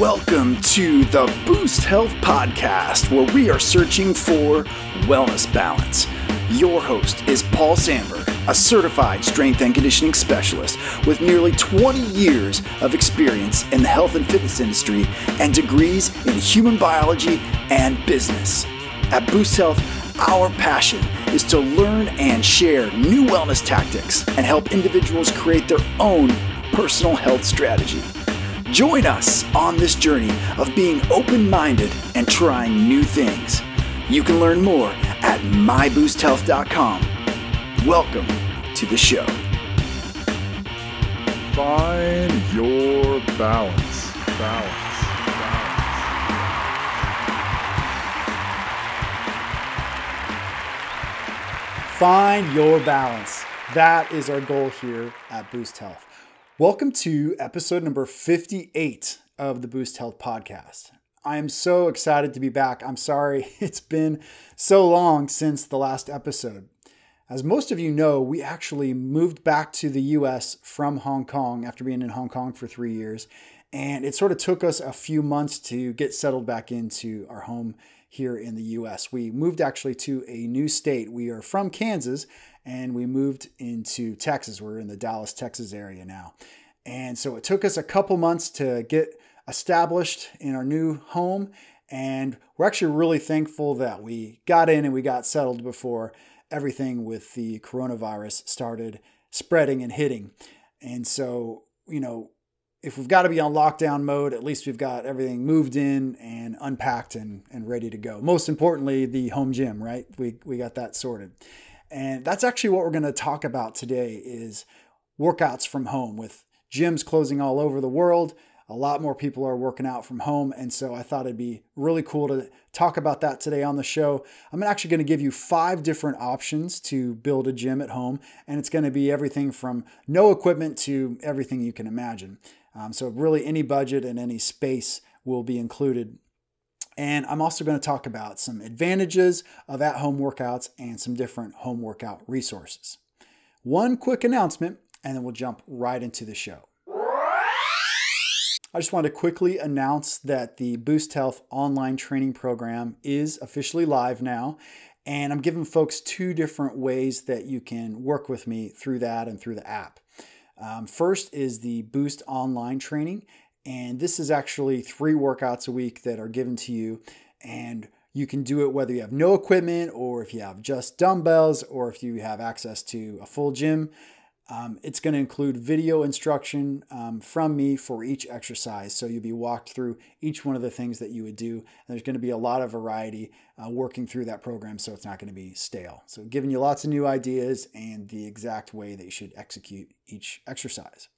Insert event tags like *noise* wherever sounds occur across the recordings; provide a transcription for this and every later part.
Welcome to the Boost Health Podcast, where we are searching for wellness balance. Your host is Paul Sandberg, a certified strength and conditioning specialist with nearly 20 years of experience in the health and fitness industry and degrees in human biology and business. At Boost Health, our passion is to learn and share new wellness tactics and help individuals create their own personal health strategy. Join us on this journey of being open minded and trying new things. You can learn more at myboosthealth.com. Welcome to the show. Find your balance. Balance. Balance. Find your balance. That is our goal here at Boost Health. Welcome to episode number 58 of the Boost Health podcast. I am so excited to be back. I'm sorry *laughs* it's been so long since the last episode. As most of you know, we actually moved back to the US from Hong Kong after being in Hong Kong for three years. And it sort of took us a few months to get settled back into our home here in the US. We moved actually to a new state. We are from Kansas and we moved into Texas. We're in the Dallas, Texas area now. And so it took us a couple months to get established in our new home. And we're actually really thankful that we got in and we got settled before everything with the coronavirus started spreading and hitting. And so, you know, if we've got to be on lockdown mode, at least we've got everything moved in and unpacked and, and ready to go. Most importantly, the home gym, right? We, we got that sorted. And that's actually what we're going to talk about today is workouts from home with gyms closing all over the world. A lot more people are working out from home. And so I thought it'd be really cool to talk about that today on the show. I'm actually going to give you five different options to build a gym at home. And it's going to be everything from no equipment to everything you can imagine. Um, so, really, any budget and any space will be included. And I'm also going to talk about some advantages of at home workouts and some different home workout resources. One quick announcement, and then we'll jump right into the show. I just want to quickly announce that the Boost Health online training program is officially live now. And I'm giving folks two different ways that you can work with me through that and through the app. Um, first is the Boost online training. And this is actually three workouts a week that are given to you. And you can do it whether you have no equipment or if you have just dumbbells or if you have access to a full gym. Um, it's going to include video instruction um, from me for each exercise. So you'll be walked through each one of the things that you would do. And there's going to be a lot of variety uh, working through that program, so it's not going to be stale. So giving you lots of new ideas and the exact way that you should execute each exercise.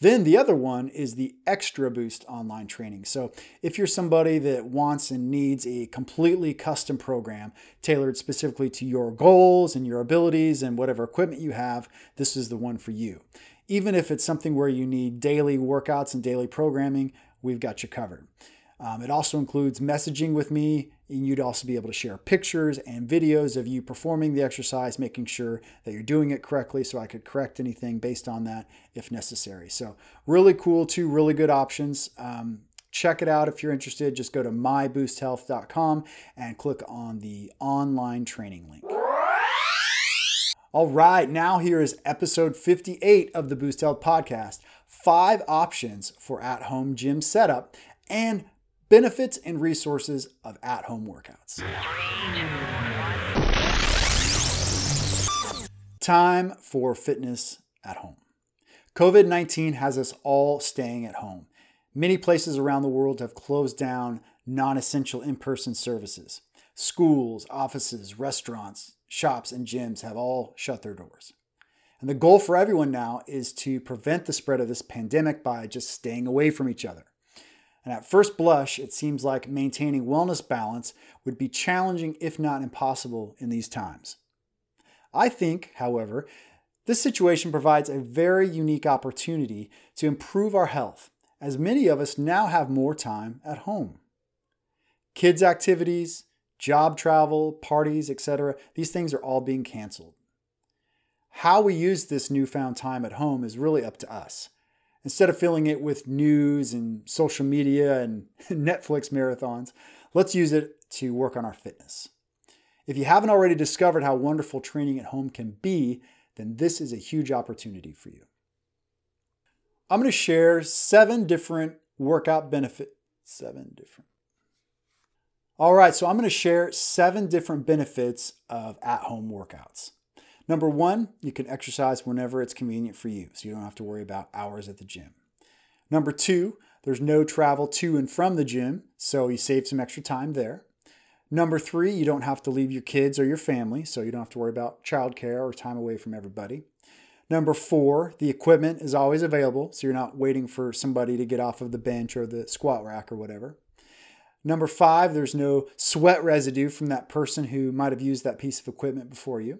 Then the other one is the Extra Boost online training. So if you're somebody that wants and needs a completely custom program tailored specifically to your goals and your abilities and whatever equipment you have, this is the one for you. Even if it's something where you need daily workouts and daily programming, we've got you covered. Um, it also includes messaging with me, and you'd also be able to share pictures and videos of you performing the exercise, making sure that you're doing it correctly so I could correct anything based on that if necessary. So, really cool, two really good options. Um, check it out if you're interested. Just go to myboosthealth.com and click on the online training link. All right, now here is episode 58 of the Boost Health podcast. Five options for at home gym setup and benefits and resources of at home workouts. Time for fitness at home. COVID 19 has us all staying at home. Many places around the world have closed down non essential in person services. Schools, offices, restaurants, shops, and gyms have all shut their doors. And the goal for everyone now is to prevent the spread of this pandemic by just staying away from each other. And at first blush, it seems like maintaining wellness balance would be challenging, if not impossible, in these times. I think, however, this situation provides a very unique opportunity to improve our health, as many of us now have more time at home. Kids' activities, job travel, parties, etc., these things are all being canceled. How we use this newfound time at home is really up to us. Instead of filling it with news and social media and *laughs* Netflix marathons, let's use it to work on our fitness. If you haven't already discovered how wonderful training at home can be, then this is a huge opportunity for you. I'm going to share seven different workout benefits. Seven different. All right, so I'm going to share seven different benefits of at home workouts. Number one, you can exercise whenever it's convenient for you, so you don't have to worry about hours at the gym. Number two, there's no travel to and from the gym, so you save some extra time there. Number three, you don't have to leave your kids or your family, so you don't have to worry about childcare or time away from everybody. Number four, the equipment is always available, so you're not waiting for somebody to get off of the bench or the squat rack or whatever. Number five, there's no sweat residue from that person who might have used that piece of equipment before you.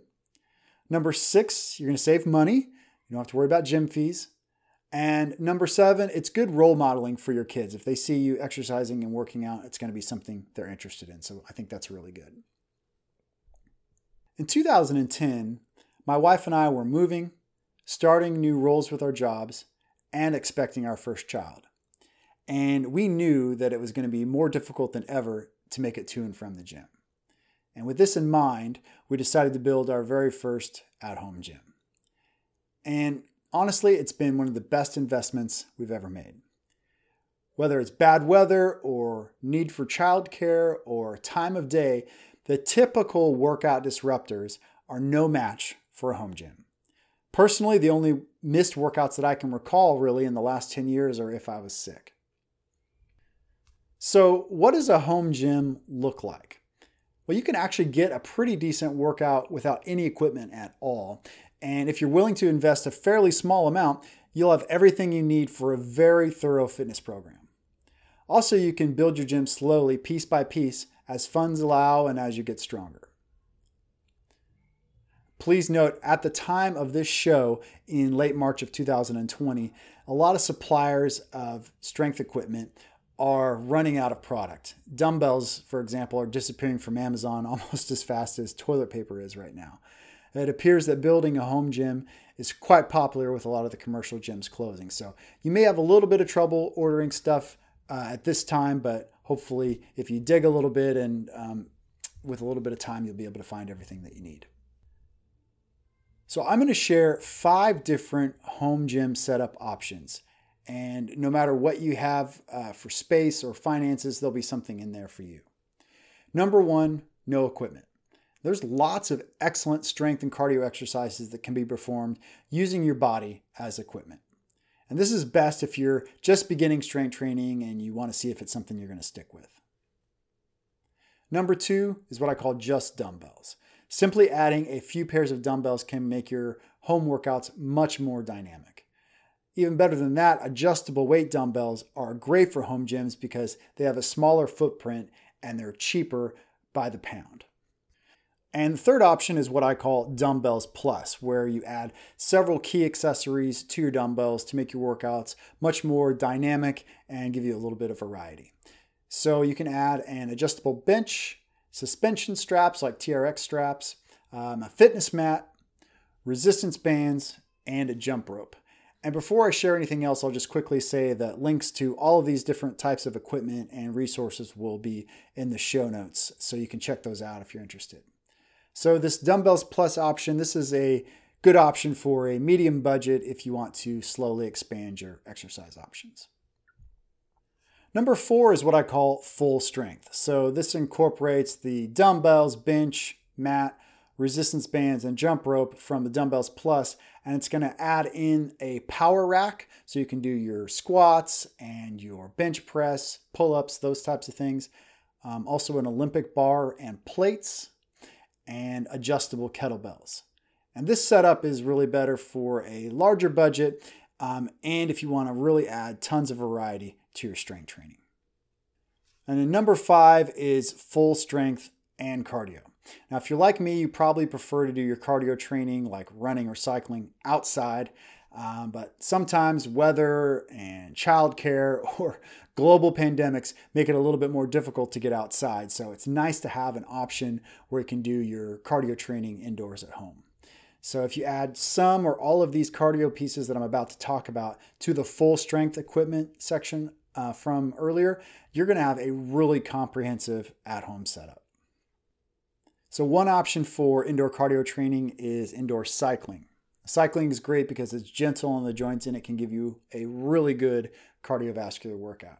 Number six, you're going to save money. You don't have to worry about gym fees. And number seven, it's good role modeling for your kids. If they see you exercising and working out, it's going to be something they're interested in. So I think that's really good. In 2010, my wife and I were moving, starting new roles with our jobs, and expecting our first child. And we knew that it was going to be more difficult than ever to make it to and from the gym. And with this in mind, we decided to build our very first at home gym. And honestly, it's been one of the best investments we've ever made. Whether it's bad weather or need for childcare or time of day, the typical workout disruptors are no match for a home gym. Personally, the only missed workouts that I can recall really in the last 10 years are if I was sick. So, what does a home gym look like? Well, you can actually get a pretty decent workout without any equipment at all. And if you're willing to invest a fairly small amount, you'll have everything you need for a very thorough fitness program. Also, you can build your gym slowly, piece by piece, as funds allow and as you get stronger. Please note, at the time of this show in late March of 2020, a lot of suppliers of strength equipment are running out of product. Dumbbells, for example, are disappearing from Amazon *laughs* almost as fast as toilet paper is right now. It appears that building a home gym is quite popular with a lot of the commercial gyms closing. So you may have a little bit of trouble ordering stuff uh, at this time, but hopefully, if you dig a little bit and um, with a little bit of time, you'll be able to find everything that you need. So I'm going to share five different home gym setup options. And no matter what you have uh, for space or finances, there'll be something in there for you. Number one, no equipment. There's lots of excellent strength and cardio exercises that can be performed using your body as equipment. And this is best if you're just beginning strength training and you want to see if it's something you're going to stick with. Number two is what I call just dumbbells. Simply adding a few pairs of dumbbells can make your home workouts much more dynamic. Even better than that, adjustable weight dumbbells are great for home gyms because they have a smaller footprint and they're cheaper by the pound. And the third option is what I call Dumbbells Plus, where you add several key accessories to your dumbbells to make your workouts much more dynamic and give you a little bit of variety. So you can add an adjustable bench, suspension straps like TRX straps, um, a fitness mat, resistance bands, and a jump rope. And before I share anything else, I'll just quickly say that links to all of these different types of equipment and resources will be in the show notes, so you can check those out if you're interested. So this Dumbbells Plus option, this is a good option for a medium budget if you want to slowly expand your exercise options. Number four is what I call full strength. So this incorporates the dumbbells, bench, mat, resistance bands, and jump rope from the Dumbbells Plus, and it's going to add in a power rack so you can do your squats and your bench press, pull ups, those types of things. Um, also, an Olympic bar and plates, and adjustable kettlebells. And this setup is really better for a larger budget um, and if you want to really add tons of variety to your strength training. And then number five is full strength and cardio. Now, if you're like me, you probably prefer to do your cardio training like running or cycling outside. Um, but sometimes weather and childcare *laughs* or global pandemics make it a little bit more difficult to get outside. So it's nice to have an option where you can do your cardio training indoors at home. So if you add some or all of these cardio pieces that I'm about to talk about to the full strength equipment section uh, from earlier, you're going to have a really comprehensive at home setup. So, one option for indoor cardio training is indoor cycling. Cycling is great because it's gentle on the joints and it can give you a really good cardiovascular workout.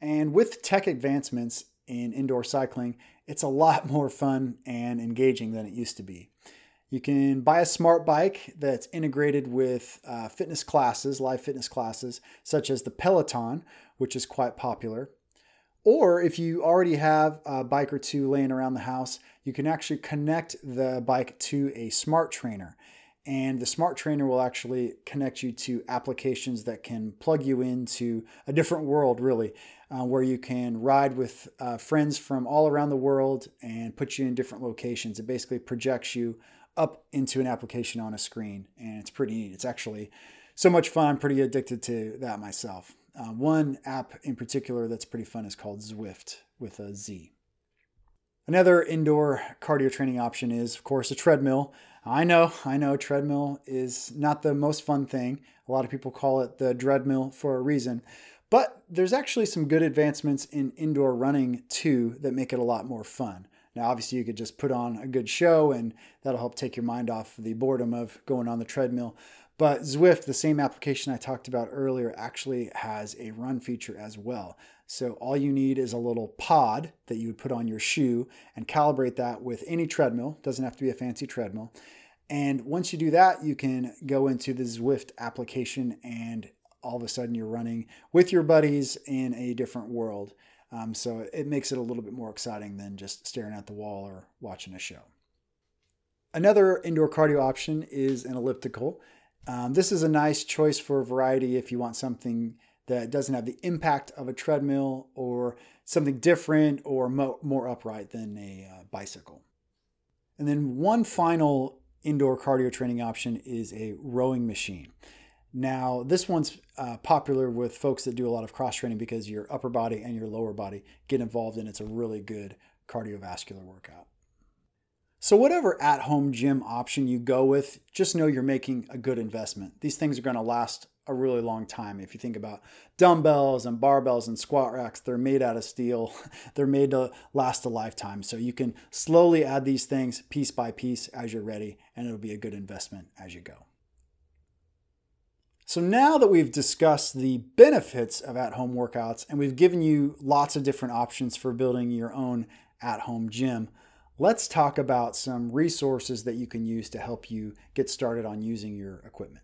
And with tech advancements in indoor cycling, it's a lot *laughs* more fun and engaging than it used to be. You can buy a smart bike that's integrated with uh, fitness classes, live fitness classes, such as the Peloton, which is quite popular. Or if you already have a bike or two laying around the house, you can actually connect the bike to a smart trainer. And the smart trainer will actually connect you to applications that can plug you into a different world, really, uh, where you can ride with uh, friends from all around the world and put you in different locations. It basically projects you up into an application on a screen, and it's pretty neat. It's actually so much fun. I'm pretty addicted to that myself. Uh, one app in particular that's pretty fun is called Zwift with a Z. Another indoor cardio training option is, of course, a treadmill. I know, I know, treadmill is not the most fun thing. A lot of people call it the dreadmill for a reason. But there's actually some good advancements in indoor running too that make it a lot more fun. Now, obviously, you could just put on a good show and that'll help take your mind off the boredom of going on the treadmill. But Zwift, the same application I talked about earlier, actually has a run feature as well. So all you need is a little pod that you would put on your shoe and calibrate that with any treadmill. Doesn't have to be a fancy treadmill. And once you do that, you can go into the Zwift application and all of a sudden you're running with your buddies in a different world. Um, so it makes it a little bit more exciting than just staring at the wall or watching a show. Another indoor cardio option is an elliptical. Um, this is a nice choice for variety if you want something that doesn't have the impact of a treadmill or something different or mo- more upright than a uh, bicycle. And then one final indoor cardio training option is a rowing machine. Now, this one's uh, popular with folks that do a lot of cross training because your upper body and your lower body get involved, and it's a really good cardiovascular workout. So, whatever at home gym option you go with, just know you're making a good investment. These things are going to last a really long time. If you think about dumbbells and barbells and squat racks, they're made out of steel. *laughs* they're made to last a lifetime. So you can slowly add these things piece by piece as you're ready, and it'll be a good investment as you go. So now that we've discussed the benefits of at home workouts and we've given you lots of different options for building your own at home gym, let's talk about some resources that you can use to help you get started on using your equipment.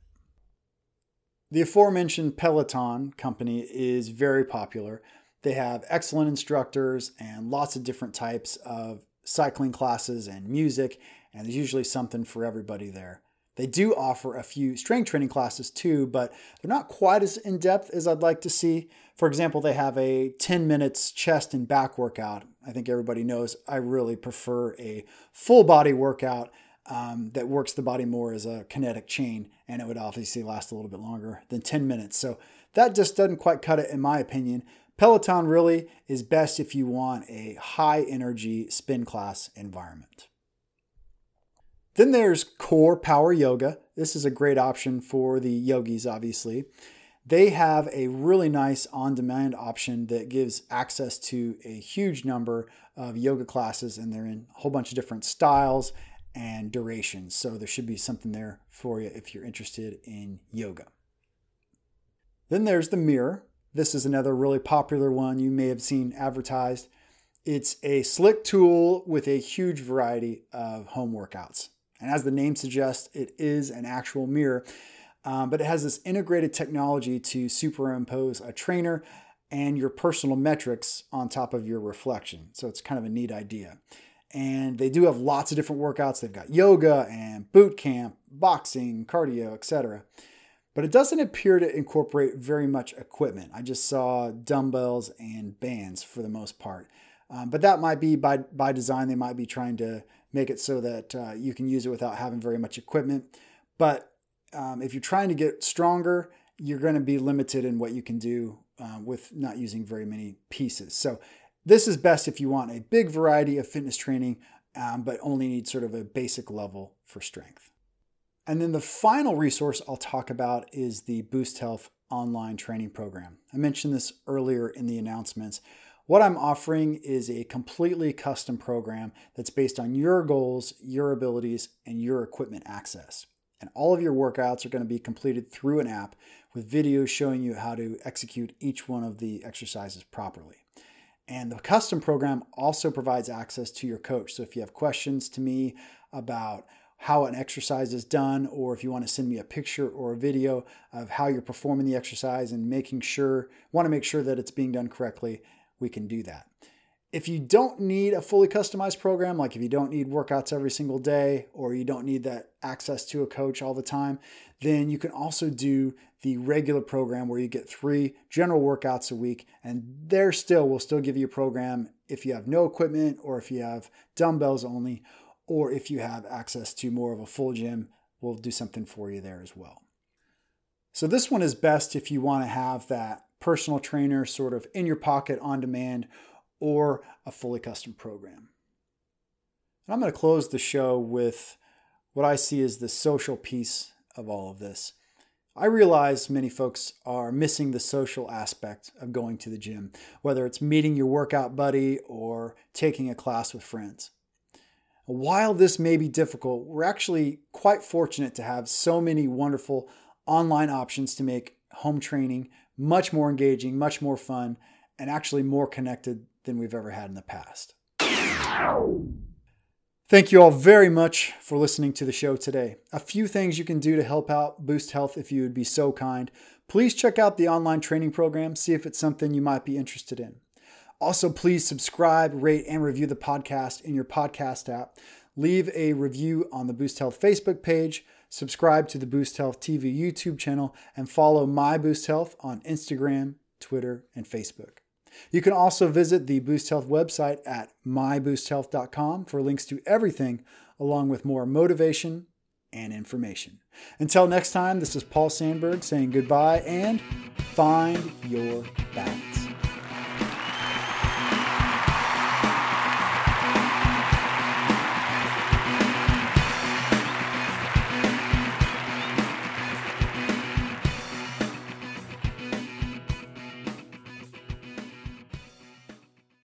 The aforementioned Peloton company is very popular. They have excellent instructors and lots of different types of cycling classes and music, and there's usually something for everybody there. They do offer a few strength training classes too, but they're not quite as in depth as I'd like to see. For example, they have a 10 minutes chest and back workout. I think everybody knows I really prefer a full body workout um, that works the body more as a kinetic chain, and it would obviously last a little bit longer than 10 minutes. So that just doesn't quite cut it, in my opinion. Peloton really is best if you want a high energy spin class environment. Then there's Core Power Yoga. This is a great option for the yogis, obviously. They have a really nice on demand option that gives access to a huge number of yoga classes, and they're in a whole bunch of different styles and durations. So there should be something there for you if you're interested in yoga. Then there's the Mirror. This is another really popular one you may have seen advertised. It's a slick tool with a huge variety of home workouts. And as the name suggests, it is an actual mirror, um, but it has this integrated technology to superimpose a trainer and your personal metrics on top of your reflection. So it's kind of a neat idea. And they do have lots of different workouts. They've got yoga and boot camp, boxing, cardio, etc. But it doesn't appear to incorporate very much equipment. I just saw dumbbells and bands for the most part. Um, but that might be by, by design. They might be trying to make it so that uh, you can use it without having very much equipment. But um, if you're trying to get stronger, you're going to be limited in what you can do uh, with not using very many pieces. So this is best if you want a big variety of fitness training, um, but only need sort of a basic level for strength. And then the final resource I'll talk about is the Boost Health online training program. I mentioned this earlier in the announcements. What I'm offering is a completely custom program that's based on your goals, your abilities, and your equipment access. And all of your workouts are going to be completed through an app with videos showing you how to execute each one of the exercises properly. And the custom program also provides access to your coach. So if you have questions to me about how an exercise is done, or if you want to send me a picture or a video of how you're performing the exercise and making sure, want to make sure that it's being done correctly, we can do that. If you don't need a fully customized program, like if you don't need workouts every single day or you don't need that access to a coach all the time, then you can also do the regular program where you get three general workouts a week. And there still will still give you a program if you have no equipment or if you have dumbbells only, or if you have access to more of a full gym, we'll do something for you there as well. So, this one is best if you want to have that personal trainer sort of in your pocket on demand or a fully custom program. And I'm going to close the show with what I see as the social piece of all of this. I realize many folks are missing the social aspect of going to the gym, whether it's meeting your workout buddy or taking a class with friends. While this may be difficult, we're actually quite fortunate to have so many wonderful online options to make home training much more engaging, much more fun, and actually more connected than we've ever had in the past. Thank you all very much for listening to the show today. A few things you can do to help out Boost Health if you would be so kind. Please check out the online training program, see if it's something you might be interested in. Also, please subscribe, rate, and review the podcast in your podcast app. Leave a review on the Boost Health Facebook page subscribe to the Boost Health TV YouTube channel, and follow My Boost Health on Instagram, Twitter, and Facebook. You can also visit the Boost Health website at myboosthealth.com for links to everything, along with more motivation and information. Until next time, this is Paul Sandberg saying goodbye and find your balance.